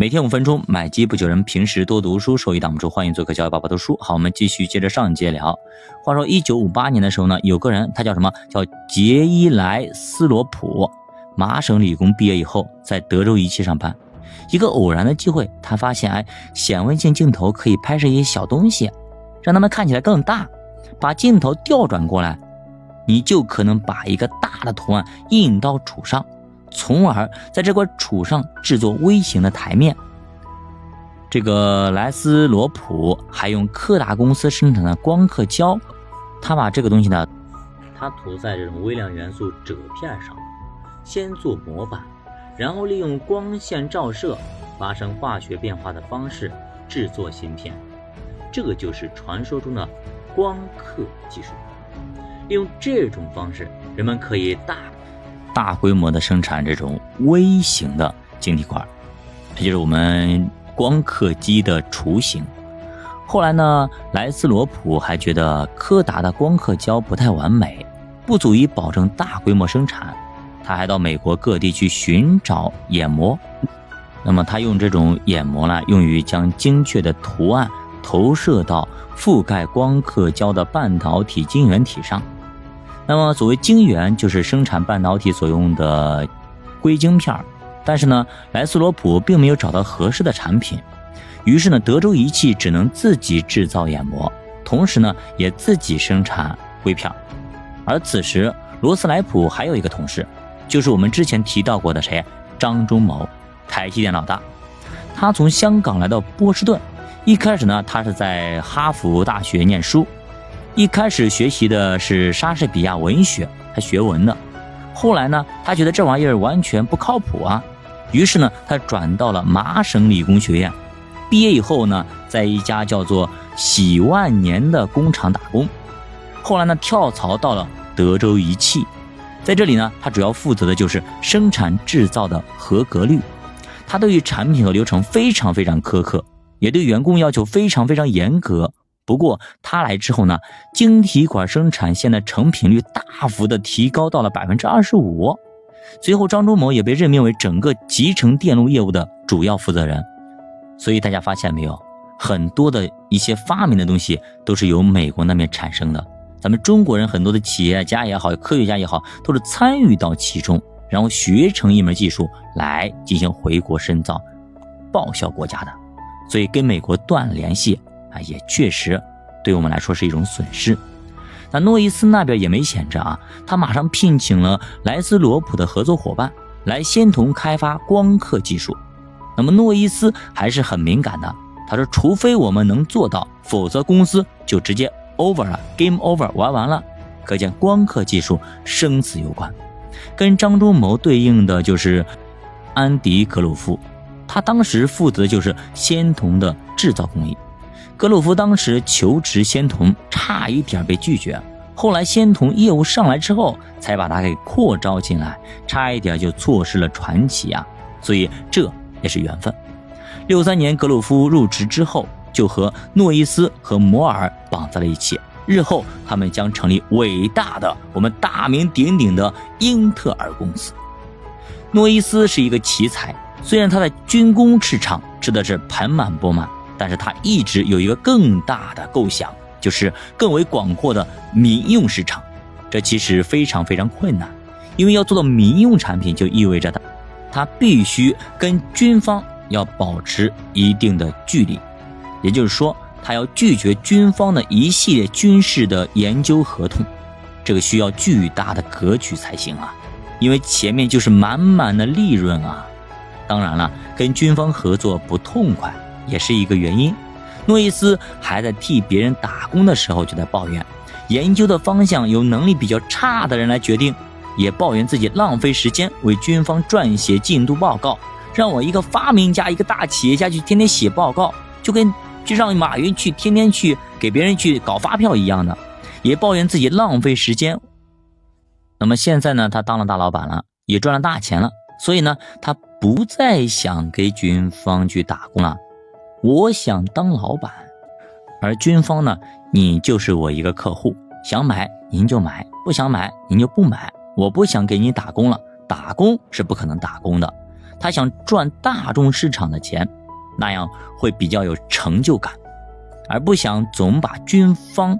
每天五分钟，买机不求人。平时多读书，收益挡不住。欢迎做客教育爸爸读书。好，我们继续接着上一节聊。话说，一九五八年的时候呢，有个人，他叫什么？叫杰伊莱斯罗普。麻省理工毕业以后，在德州仪器上班。一个偶然的机会，他发现，哎，显微镜镜头可以拍摄一些小东西，让他们看起来更大。把镜头调转过来，你就可能把一个大的图案印到楚上。从而在这块土上制作微型的台面。这个莱斯罗普还用柯达公司生产的光刻胶，他把这个东西呢，他涂在这种微量元素褶片上，先做模板，然后利用光线照射发生化学变化的方式制作芯片。这个就是传说中的光刻技术。利用这种方式，人们可以大。大规模的生产这种微型的晶体管，这就是我们光刻机的雏形。后来呢，莱斯罗普还觉得柯达的光刻胶不太完美，不足以保证大规模生产。他还到美国各地去寻找眼膜，那么他用这种眼膜呢，用于将精确的图案投射到覆盖光刻胶的半导体晶圆体上。那么，所谓晶圆就是生产半导体所用的硅晶片但是呢，莱斯罗普并没有找到合适的产品，于是呢，德州仪器只能自己制造眼膜，同时呢，也自己生产硅片而此时，罗斯莱普还有一个同事，就是我们之前提到过的谁？张忠谋，台积电老大。他从香港来到波士顿，一开始呢，他是在哈佛大学念书。一开始学习的是莎士比亚文学，他学文的。后来呢，他觉得这玩意儿完全不靠谱啊，于是呢，他转到了麻省理工学院。毕业以后呢，在一家叫做喜万年的工厂打工。后来呢，跳槽到了德州仪器，在这里呢，他主要负责的就是生产制造的合格率。他对于产品和流程非常非常苛刻，也对员工要求非常非常严格。不过他来之后呢，晶体管生产线的成品率大幅的提高到了百分之二十五。随后张忠谋也被任命为整个集成电路业务的主要负责人。所以大家发现没有，很多的一些发明的东西都是由美国那边产生的。咱们中国人很多的企业家也好，科学家也好，都是参与到其中，然后学成一门技术来进行回国深造，报效国家的。所以跟美国断联系。啊，也确实，对我们来说是一种损失。那诺伊斯那边也没闲着啊，他马上聘请了莱斯罗普的合作伙伴来仙童开发光刻技术。那么诺伊斯还是很敏感的，他说：“除非我们能做到，否则公司就直接 over 了，game over，玩完了。”可见光刻技术生死攸关。跟张忠谋对应的就是安迪格鲁夫，他当时负责就是仙童的制造工艺。格鲁夫当时求职仙童，差一点被拒绝。后来仙童业务上来之后，才把他给扩招进来，差一点就错失了传奇啊！所以这也是缘分。六三年格鲁夫入职之后，就和诺伊斯和摩尔绑在了一起。日后他们将成立伟大的、我们大名鼎鼎的英特尔公司。诺伊斯是一个奇才，虽然他在军工市场吃的是盆满钵满。但是他一直有一个更大的构想，就是更为广阔的民用市场。这其实非常非常困难，因为要做到民用产品，就意味着他，他必须跟军方要保持一定的距离，也就是说，他要拒绝军方的一系列军事的研究合同。这个需要巨大的格局才行啊，因为前面就是满满的利润啊。当然了，跟军方合作不痛快。也是一个原因。诺伊斯还在替别人打工的时候，就在抱怨研究的方向由能力比较差的人来决定，也抱怨自己浪费时间为军方撰写进度报告，让我一个发明家、一个大企业家去天天写报告，就跟就让马云去天天去给别人去搞发票一样的，也抱怨自己浪费时间。那么现在呢，他当了大老板了，也赚了大钱了，所以呢，他不再想给军方去打工了。我想当老板，而军方呢，你就是我一个客户，想买您就买，不想买您就不买。我不想给你打工了，打工是不可能打工的。他想赚大众市场的钱，那样会比较有成就感，而不想总把军方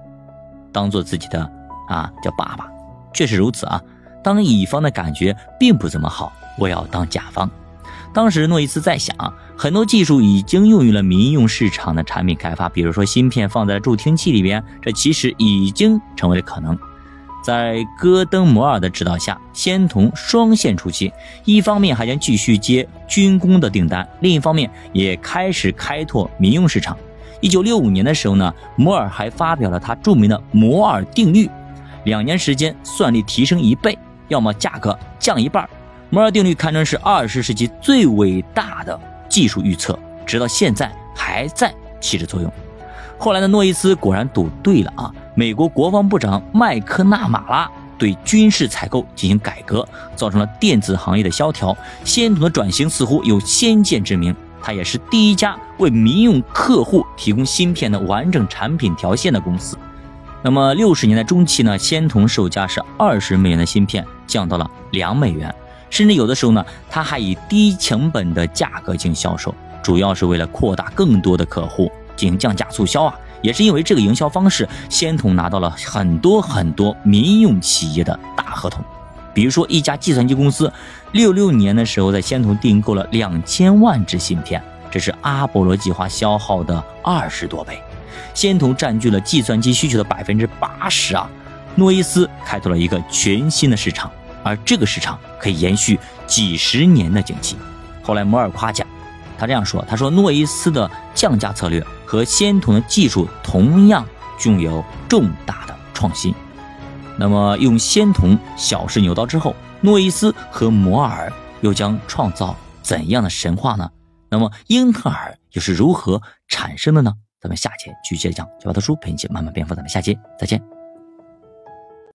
当做自己的啊叫爸爸。确实如此啊，当乙方的感觉并不怎么好，我要当甲方。当时诺伊斯在想，很多技术已经用于了民用市场的产品开发，比如说芯片放在助听器里边，这其实已经成为了可能。在戈登摩尔的指导下，仙童双线出击，一方面还将继续接军工的订单，另一方面也开始开拓民用市场。一九六五年的时候呢，摩尔还发表了他著名的摩尔定律，两年时间算力提升一倍，要么价格降一半。摩尔定律堪称是二十世纪最伟大的技术预测，直到现在还在起着作用。后来的诺伊斯果然赌对了啊！美国国防部长麦克纳马拉对军事采购进行改革，造成了电子行业的萧条。仙童的转型似乎有先见之明，它也是第一家为民用客户提供芯片的完整产品条线的公司。那么六十年代中期呢，仙童售价是二十美元的芯片降到了两美元，甚至有的时候呢，他还以低成本的价格进行销售，主要是为了扩大更多的客户。进行降价促销啊，也是因为这个营销方式，仙童拿到了很多很多民用企业的大合同。比如说，一家计算机公司，六六年的时候在仙童订购了两千万只芯片，这是阿波罗计划消耗的二十多倍。仙童占据了计算机需求的百分之八十啊。诺伊斯开拓了一个全新的市场，而这个市场可以延续几十年的景气。后来摩尔夸奖。他这样说：“他说诺伊斯的降价策略和仙童的技术同样具有重大的创新。那么，用仙童小试牛刀之后，诺伊斯和摩尔又将创造怎样的神话呢？那么，英特尔又是如何产生的呢？咱们下节继续接着讲。小白读书陪你一起慢慢变富，咱们下节再见。”